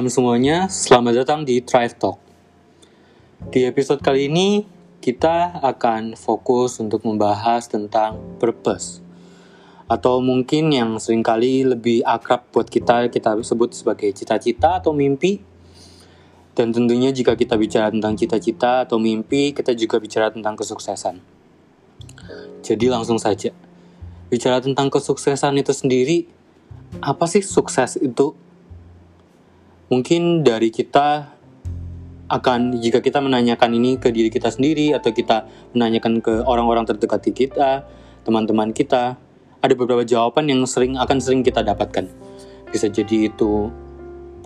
Salam semuanya, selamat datang di Thrive Talk. Di episode kali ini, kita akan fokus untuk membahas tentang purpose. Atau mungkin yang sering kali lebih akrab buat kita, kita sebut sebagai cita-cita atau mimpi. Dan tentunya jika kita bicara tentang cita-cita atau mimpi, kita juga bicara tentang kesuksesan. Jadi langsung saja. Bicara tentang kesuksesan itu sendiri, apa sih sukses itu? Mungkin dari kita akan jika kita menanyakan ini ke diri kita sendiri atau kita menanyakan ke orang-orang terdekat kita, teman-teman kita, ada beberapa jawaban yang sering akan sering kita dapatkan. Bisa jadi itu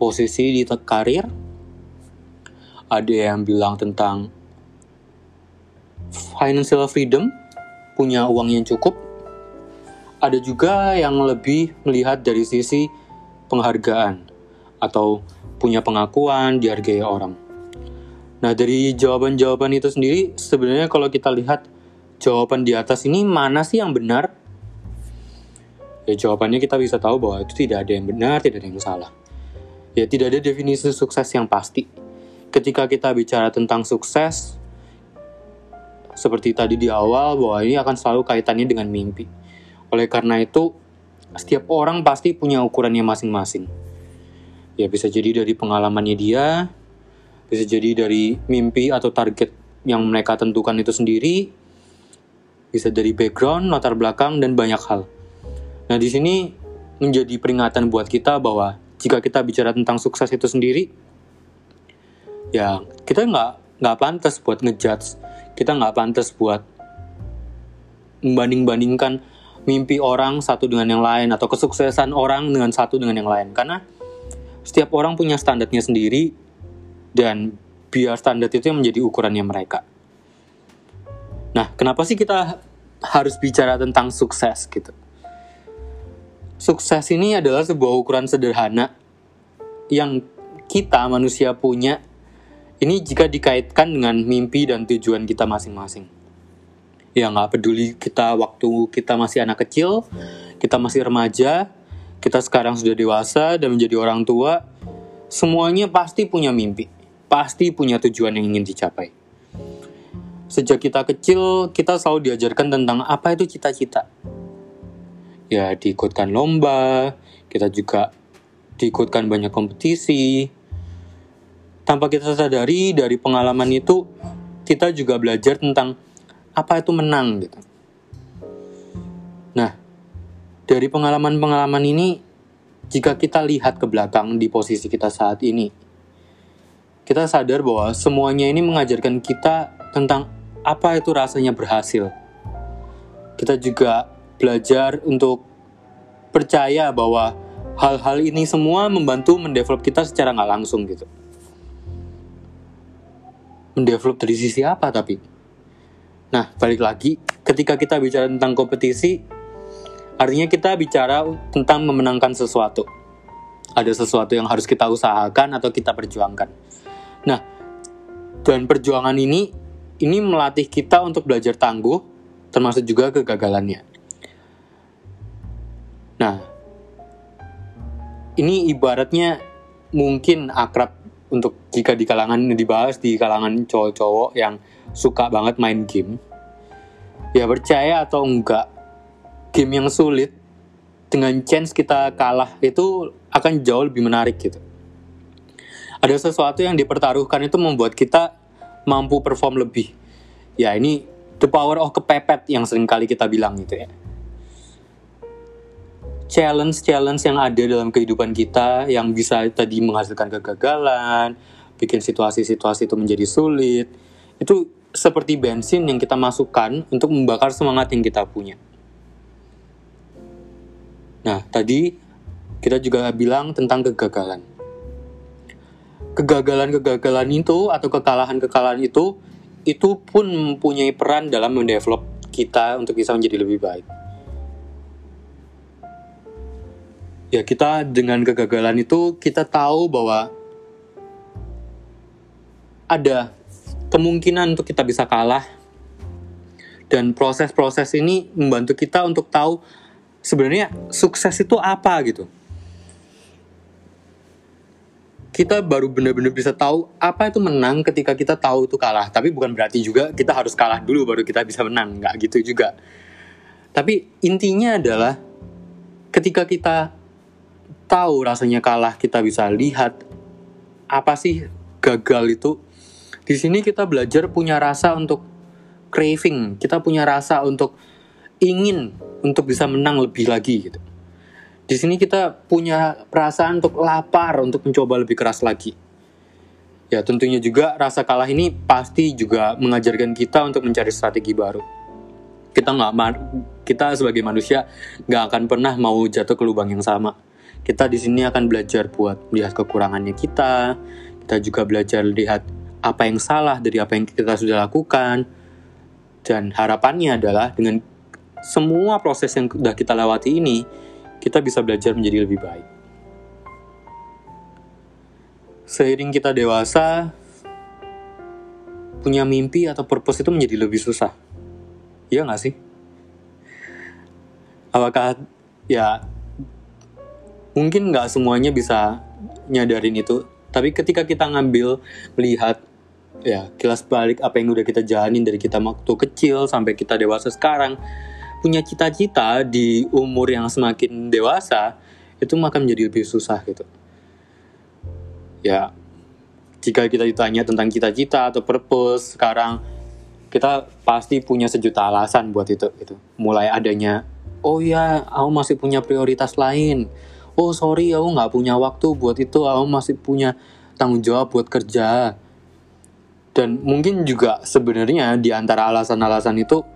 posisi di karir, ada yang bilang tentang financial freedom, punya uang yang cukup. Ada juga yang lebih melihat dari sisi penghargaan atau punya pengakuan, dihargai orang. Nah, dari jawaban-jawaban itu sendiri, sebenarnya kalau kita lihat jawaban di atas ini mana sih yang benar? Ya jawabannya kita bisa tahu bahwa itu tidak ada yang benar, tidak ada yang salah. Ya tidak ada definisi sukses yang pasti. Ketika kita bicara tentang sukses, seperti tadi di awal bahwa ini akan selalu kaitannya dengan mimpi. Oleh karena itu, setiap orang pasti punya ukurannya masing-masing. Ya bisa jadi dari pengalamannya dia, bisa jadi dari mimpi atau target yang mereka tentukan itu sendiri, bisa dari background, latar belakang, dan banyak hal. Nah, di sini menjadi peringatan buat kita bahwa jika kita bicara tentang sukses itu sendiri, ya kita nggak nggak pantas buat ngejudge, kita nggak pantas buat membanding-bandingkan mimpi orang satu dengan yang lain atau kesuksesan orang dengan satu dengan yang lain karena setiap orang punya standarnya sendiri dan biar standar itu yang menjadi ukurannya mereka. Nah, kenapa sih kita harus bicara tentang sukses gitu? Sukses ini adalah sebuah ukuran sederhana yang kita manusia punya. Ini jika dikaitkan dengan mimpi dan tujuan kita masing-masing. Ya nggak peduli kita waktu kita masih anak kecil, kita masih remaja, kita sekarang sudah dewasa dan menjadi orang tua, semuanya pasti punya mimpi pasti punya tujuan yang ingin dicapai. Sejak kita kecil, kita selalu diajarkan tentang apa itu cita-cita. Ya, diikutkan lomba, kita juga diikutkan banyak kompetisi. Tanpa kita sadari dari pengalaman itu, kita juga belajar tentang apa itu menang gitu. Nah, dari pengalaman-pengalaman ini, jika kita lihat ke belakang di posisi kita saat ini, kita sadar bahwa semuanya ini mengajarkan kita tentang apa itu rasanya berhasil. Kita juga belajar untuk percaya bahwa hal-hal ini semua membantu mendevelop kita secara nggak langsung gitu. Mendevelop dari sisi apa tapi? Nah, balik lagi, ketika kita bicara tentang kompetisi, artinya kita bicara tentang memenangkan sesuatu. Ada sesuatu yang harus kita usahakan atau kita perjuangkan Nah, dan perjuangan ini ini melatih kita untuk belajar tangguh, termasuk juga kegagalannya. Nah, ini ibaratnya mungkin akrab untuk jika di kalangan dibahas di kalangan cowok-cowok yang suka banget main game. Ya percaya atau enggak, game yang sulit dengan chance kita kalah itu akan jauh lebih menarik gitu ada sesuatu yang dipertaruhkan itu membuat kita mampu perform lebih. Ya ini the power of kepepet yang sering kali kita bilang gitu ya. Challenge-challenge yang ada dalam kehidupan kita yang bisa tadi menghasilkan kegagalan, bikin situasi-situasi itu menjadi sulit, itu seperti bensin yang kita masukkan untuk membakar semangat yang kita punya. Nah, tadi kita juga bilang tentang kegagalan kegagalan-kegagalan itu atau kekalahan-kekalahan itu itu pun mempunyai peran dalam mendevelop kita untuk bisa menjadi lebih baik. Ya kita dengan kegagalan itu kita tahu bahwa ada kemungkinan untuk kita bisa kalah dan proses-proses ini membantu kita untuk tahu sebenarnya sukses itu apa gitu kita baru benar-benar bisa tahu apa itu menang ketika kita tahu itu kalah. Tapi bukan berarti juga kita harus kalah dulu baru kita bisa menang, nggak gitu juga. Tapi intinya adalah ketika kita tahu rasanya kalah, kita bisa lihat apa sih gagal itu. Di sini kita belajar punya rasa untuk craving, kita punya rasa untuk ingin untuk bisa menang lebih lagi gitu di sini kita punya perasaan untuk lapar untuk mencoba lebih keras lagi. Ya tentunya juga rasa kalah ini pasti juga mengajarkan kita untuk mencari strategi baru. Kita nggak kita sebagai manusia nggak akan pernah mau jatuh ke lubang yang sama. Kita di sini akan belajar buat melihat kekurangannya kita. Kita juga belajar lihat apa yang salah dari apa yang kita sudah lakukan. Dan harapannya adalah dengan semua proses yang sudah kita lewati ini, kita bisa belajar menjadi lebih baik. Seiring kita dewasa, punya mimpi atau purpose itu menjadi lebih susah. Iya nggak sih? Apakah ya mungkin nggak semuanya bisa nyadarin itu, tapi ketika kita ngambil melihat ya kilas balik apa yang udah kita jalanin dari kita waktu kecil sampai kita dewasa sekarang, punya cita-cita di umur yang semakin dewasa itu akan menjadi lebih susah gitu. Ya, jika kita ditanya tentang cita-cita atau purpose sekarang kita pasti punya sejuta alasan buat itu gitu. Mulai adanya, oh ya, aku masih punya prioritas lain. Oh sorry, aku nggak punya waktu buat itu. Aku masih punya tanggung jawab buat kerja. Dan mungkin juga sebenarnya di antara alasan-alasan itu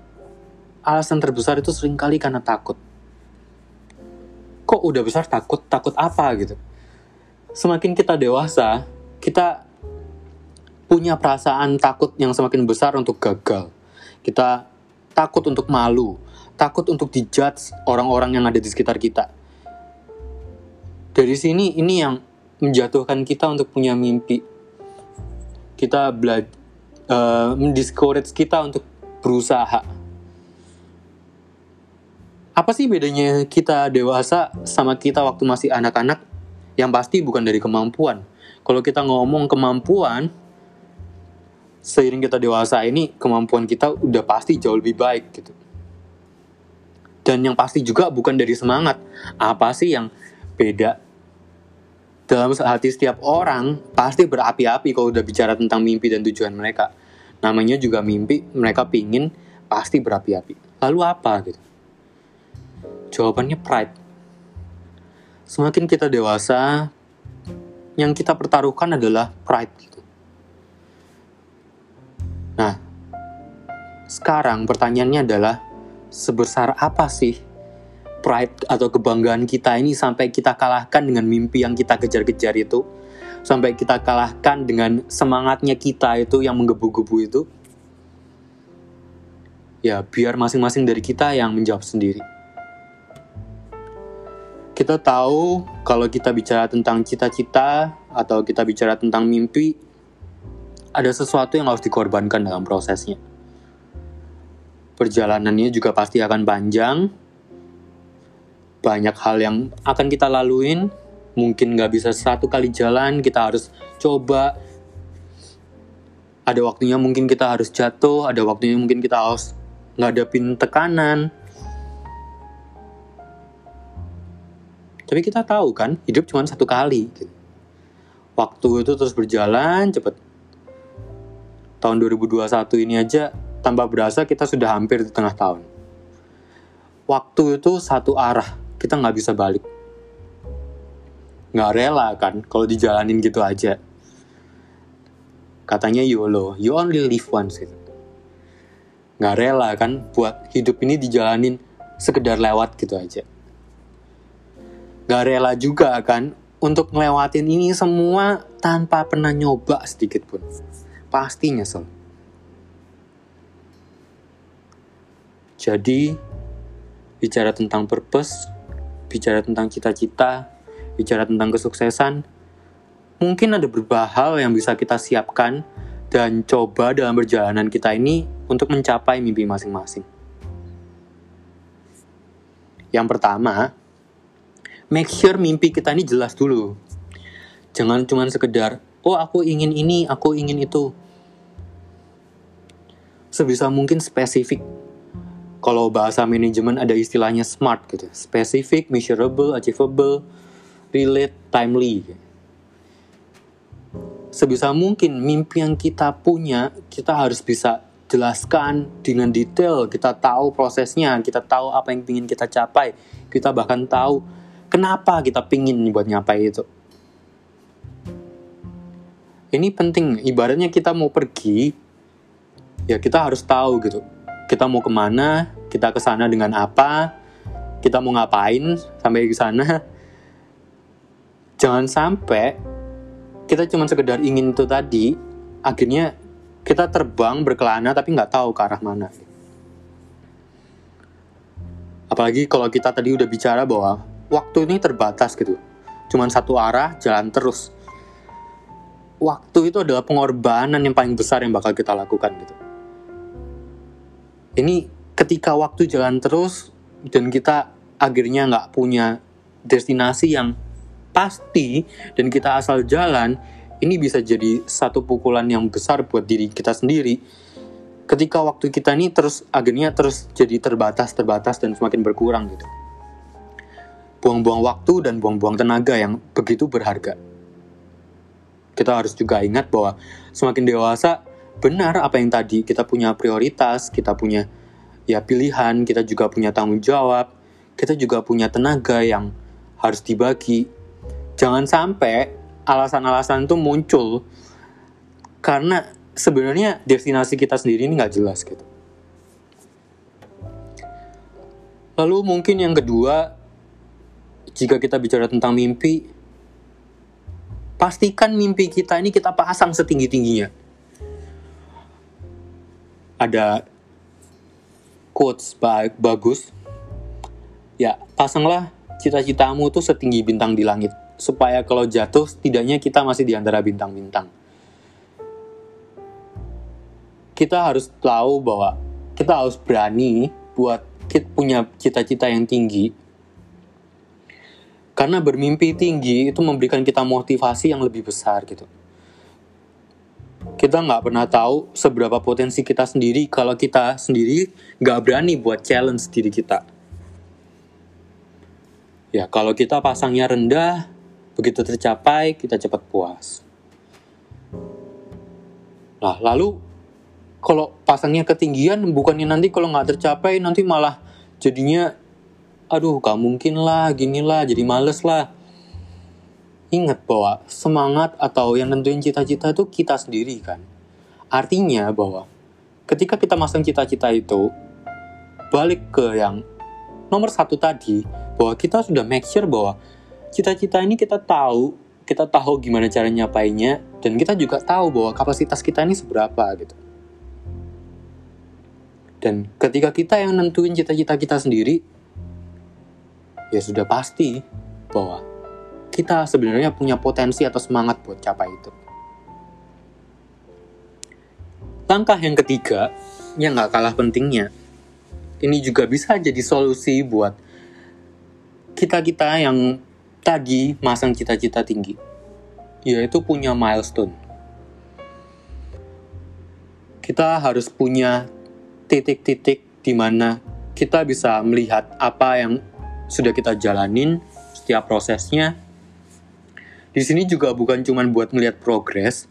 alasan terbesar itu sering kali karena takut. Kok udah besar takut? Takut apa gitu? Semakin kita dewasa, kita punya perasaan takut yang semakin besar untuk gagal. Kita takut untuk malu, takut untuk dijudge orang-orang yang ada di sekitar kita. Dari sini ini yang menjatuhkan kita untuk punya mimpi. Kita belajar uh, mendiscourage kita untuk berusaha apa sih bedanya kita dewasa sama kita waktu masih anak-anak? Yang pasti bukan dari kemampuan. Kalau kita ngomong kemampuan, seiring kita dewasa ini, kemampuan kita udah pasti jauh lebih baik gitu. Dan yang pasti juga bukan dari semangat. Apa sih yang beda? Dalam hati setiap orang pasti berapi-api kalau udah bicara tentang mimpi dan tujuan mereka. Namanya juga mimpi, mereka pingin pasti berapi-api. Lalu apa gitu? Jawabannya pride. Semakin kita dewasa, yang kita pertaruhkan adalah pride gitu. Nah, sekarang pertanyaannya adalah sebesar apa sih pride atau kebanggaan kita ini sampai kita kalahkan dengan mimpi yang kita kejar-kejar itu? Sampai kita kalahkan dengan semangatnya kita itu yang menggebu-gebu itu? Ya, biar masing-masing dari kita yang menjawab sendiri kita tahu kalau kita bicara tentang cita-cita atau kita bicara tentang mimpi, ada sesuatu yang harus dikorbankan dalam prosesnya. Perjalanannya juga pasti akan panjang, banyak hal yang akan kita laluin, mungkin nggak bisa satu kali jalan, kita harus coba. Ada waktunya mungkin kita harus jatuh, ada waktunya mungkin kita harus ngadepin tekanan, Tapi kita tahu kan, hidup cuma satu kali. Gitu. Waktu itu terus berjalan cepet. Tahun 2021 ini aja tanpa berasa kita sudah hampir di tengah tahun. Waktu itu satu arah, kita nggak bisa balik. Nggak rela kan kalau dijalanin gitu aja. Katanya YOLO, you only live once gitu. Nggak rela kan buat hidup ini dijalanin sekedar lewat gitu aja gak rela juga kan untuk ngelewatin ini semua tanpa pernah nyoba sedikit pun. Pasti nyesel. Jadi, bicara tentang purpose, bicara tentang cita-cita, bicara tentang kesuksesan, mungkin ada beberapa hal yang bisa kita siapkan dan coba dalam perjalanan kita ini untuk mencapai mimpi masing-masing. Yang pertama, make sure mimpi kita ini jelas dulu. Jangan cuma sekedar, oh aku ingin ini, aku ingin itu. Sebisa mungkin spesifik. Kalau bahasa manajemen ada istilahnya SMART gitu. Specific, measurable, achievable, relate, timely. Sebisa mungkin mimpi yang kita punya, kita harus bisa jelaskan dengan detail. Kita tahu prosesnya, kita tahu apa yang ingin kita capai. Kita bahkan tahu kenapa kita pingin buat nyapai itu. Ini penting, ibaratnya kita mau pergi, ya kita harus tahu gitu. Kita mau ke mana, kita ke sana dengan apa, kita mau ngapain sampai ke sana. Jangan sampai kita cuma sekedar ingin itu tadi, akhirnya kita terbang berkelana tapi nggak tahu ke arah mana. Apalagi kalau kita tadi udah bicara bahwa waktu ini terbatas gitu, cuma satu arah jalan terus. Waktu itu adalah pengorbanan yang paling besar yang bakal kita lakukan gitu. Ini ketika waktu jalan terus dan kita akhirnya nggak punya destinasi yang pasti dan kita asal jalan, ini bisa jadi satu pukulan yang besar buat diri kita sendiri. Ketika waktu kita ini terus akhirnya terus jadi terbatas, terbatas dan semakin berkurang gitu. Buang-buang waktu dan buang-buang tenaga yang begitu berharga. Kita harus juga ingat bahwa semakin dewasa, benar apa yang tadi kita punya prioritas, kita punya ya pilihan, kita juga punya tanggung jawab, kita juga punya tenaga yang harus dibagi, jangan sampai alasan-alasan itu muncul karena sebenarnya destinasi kita sendiri ini nggak jelas gitu. Lalu mungkin yang kedua, jika kita bicara tentang mimpi, pastikan mimpi kita ini kita pasang setinggi-tingginya. Ada quotes bagus, ya pasanglah cita-citamu tuh setinggi bintang di langit supaya kalau jatuh setidaknya kita masih di antara bintang-bintang. Kita harus tahu bahwa kita harus berani buat kita punya cita-cita yang tinggi. Karena bermimpi tinggi itu memberikan kita motivasi yang lebih besar gitu. Kita nggak pernah tahu seberapa potensi kita sendiri kalau kita sendiri nggak berani buat challenge diri kita. Ya kalau kita pasangnya rendah, Begitu tercapai, kita cepat puas. Nah, lalu kalau pasangnya ketinggian, bukannya nanti kalau nggak tercapai, nanti malah jadinya, aduh, gak mungkin lah, gini lah, jadi males lah. Ingat bahwa semangat atau yang nentuin cita-cita itu kita sendiri kan. Artinya bahwa ketika kita masang cita-cita itu, balik ke yang nomor satu tadi, bahwa kita sudah make sure bahwa cita-cita ini kita tahu, kita tahu gimana cara nyapainya, dan kita juga tahu bahwa kapasitas kita ini seberapa gitu. Dan ketika kita yang nentuin cita-cita kita sendiri, ya sudah pasti bahwa kita sebenarnya punya potensi atau semangat buat capai itu. Langkah yang ketiga, yang gak kalah pentingnya, ini juga bisa jadi solusi buat kita-kita yang tadi masang cita-cita tinggi, yaitu punya milestone. Kita harus punya titik-titik di mana kita bisa melihat apa yang sudah kita jalanin, setiap prosesnya. Di sini juga bukan cuma buat melihat progres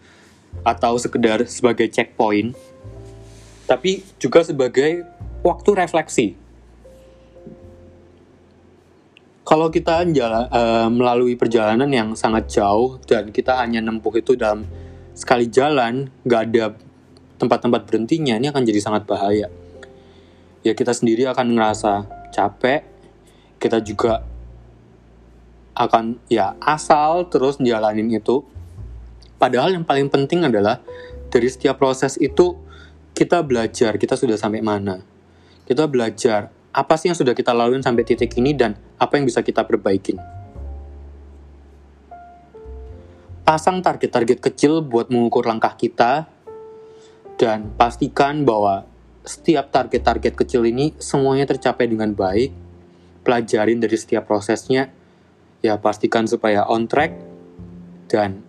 atau sekedar sebagai checkpoint, tapi juga sebagai waktu refleksi kalau kita jalan, uh, melalui perjalanan yang sangat jauh dan kita hanya nempuh itu dalam sekali jalan, nggak ada tempat-tempat berhentinya, ini akan jadi sangat bahaya. Ya kita sendiri akan ngerasa capek, kita juga akan ya asal terus jalanin itu. Padahal yang paling penting adalah dari setiap proses itu kita belajar, kita sudah sampai mana. Kita belajar apa sih yang sudah kita lalui sampai titik ini dan apa yang bisa kita perbaikin. Pasang target-target kecil buat mengukur langkah kita dan pastikan bahwa setiap target-target kecil ini semuanya tercapai dengan baik. Pelajarin dari setiap prosesnya. Ya pastikan supaya on track dan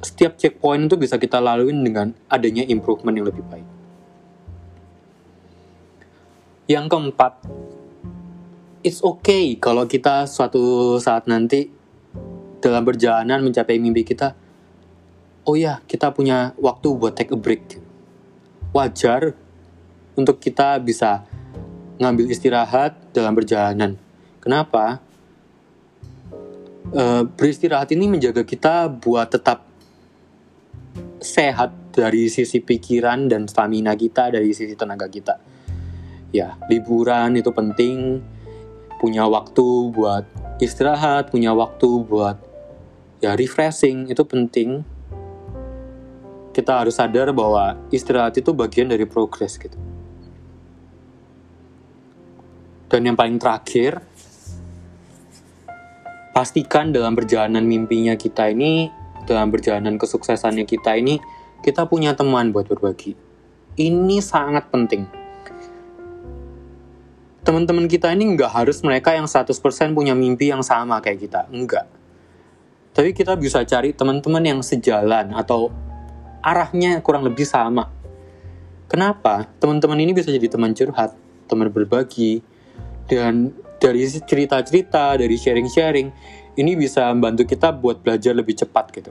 setiap checkpoint itu bisa kita lalui dengan adanya improvement yang lebih baik. Yang keempat, it's okay kalau kita suatu saat nanti dalam perjalanan mencapai mimpi kita, oh ya kita punya waktu buat take a break. Wajar untuk kita bisa ngambil istirahat dalam perjalanan. Kenapa? E, beristirahat ini menjaga kita buat tetap sehat dari sisi pikiran dan stamina kita, dari sisi tenaga kita. Ya, liburan itu penting, punya waktu buat istirahat, punya waktu buat ya refreshing itu penting. Kita harus sadar bahwa istirahat itu bagian dari progres gitu. Dan yang paling terakhir, pastikan dalam perjalanan mimpinya kita ini, dalam perjalanan kesuksesannya kita ini, kita punya teman buat berbagi. Ini sangat penting. Teman-teman kita ini nggak harus mereka yang 100% punya mimpi yang sama kayak kita. Enggak. Tapi kita bisa cari teman-teman yang sejalan atau arahnya kurang lebih sama. Kenapa? Teman-teman ini bisa jadi teman curhat, teman berbagi, dan dari cerita-cerita dari sharing-sharing ini bisa membantu kita buat belajar lebih cepat gitu.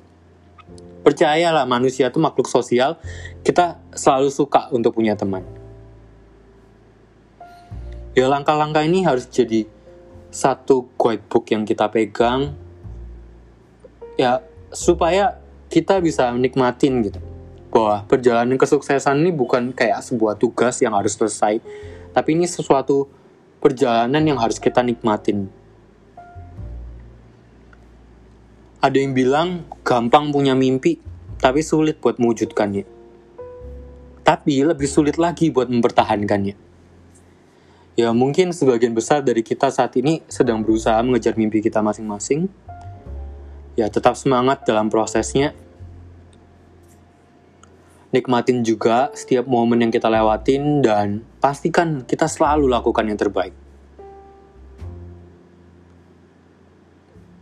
Percayalah manusia itu makhluk sosial kita selalu suka untuk punya teman. Ya langkah-langkah ini harus jadi satu guidebook yang kita pegang ya supaya kita bisa menikmatin gitu. Bahwa perjalanan kesuksesan ini bukan kayak sebuah tugas yang harus selesai tapi ini sesuatu perjalanan yang harus kita nikmatin. Ada yang bilang gampang punya mimpi, tapi sulit buat mewujudkannya. Tapi lebih sulit lagi buat mempertahankannya. Ya mungkin sebagian besar dari kita saat ini sedang berusaha mengejar mimpi kita masing-masing. Ya tetap semangat dalam prosesnya. Nikmatin juga setiap momen yang kita lewatin dan pastikan kita selalu lakukan yang terbaik.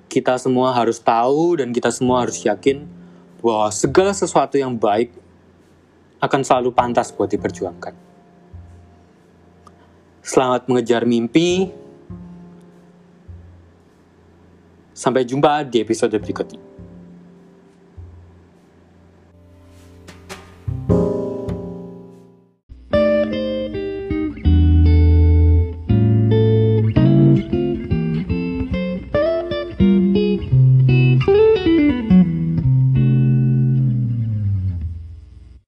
Kita semua harus tahu dan kita semua harus yakin bahwa segala sesuatu yang baik akan selalu pantas buat diperjuangkan. Selamat mengejar mimpi. Sampai jumpa di episode berikutnya.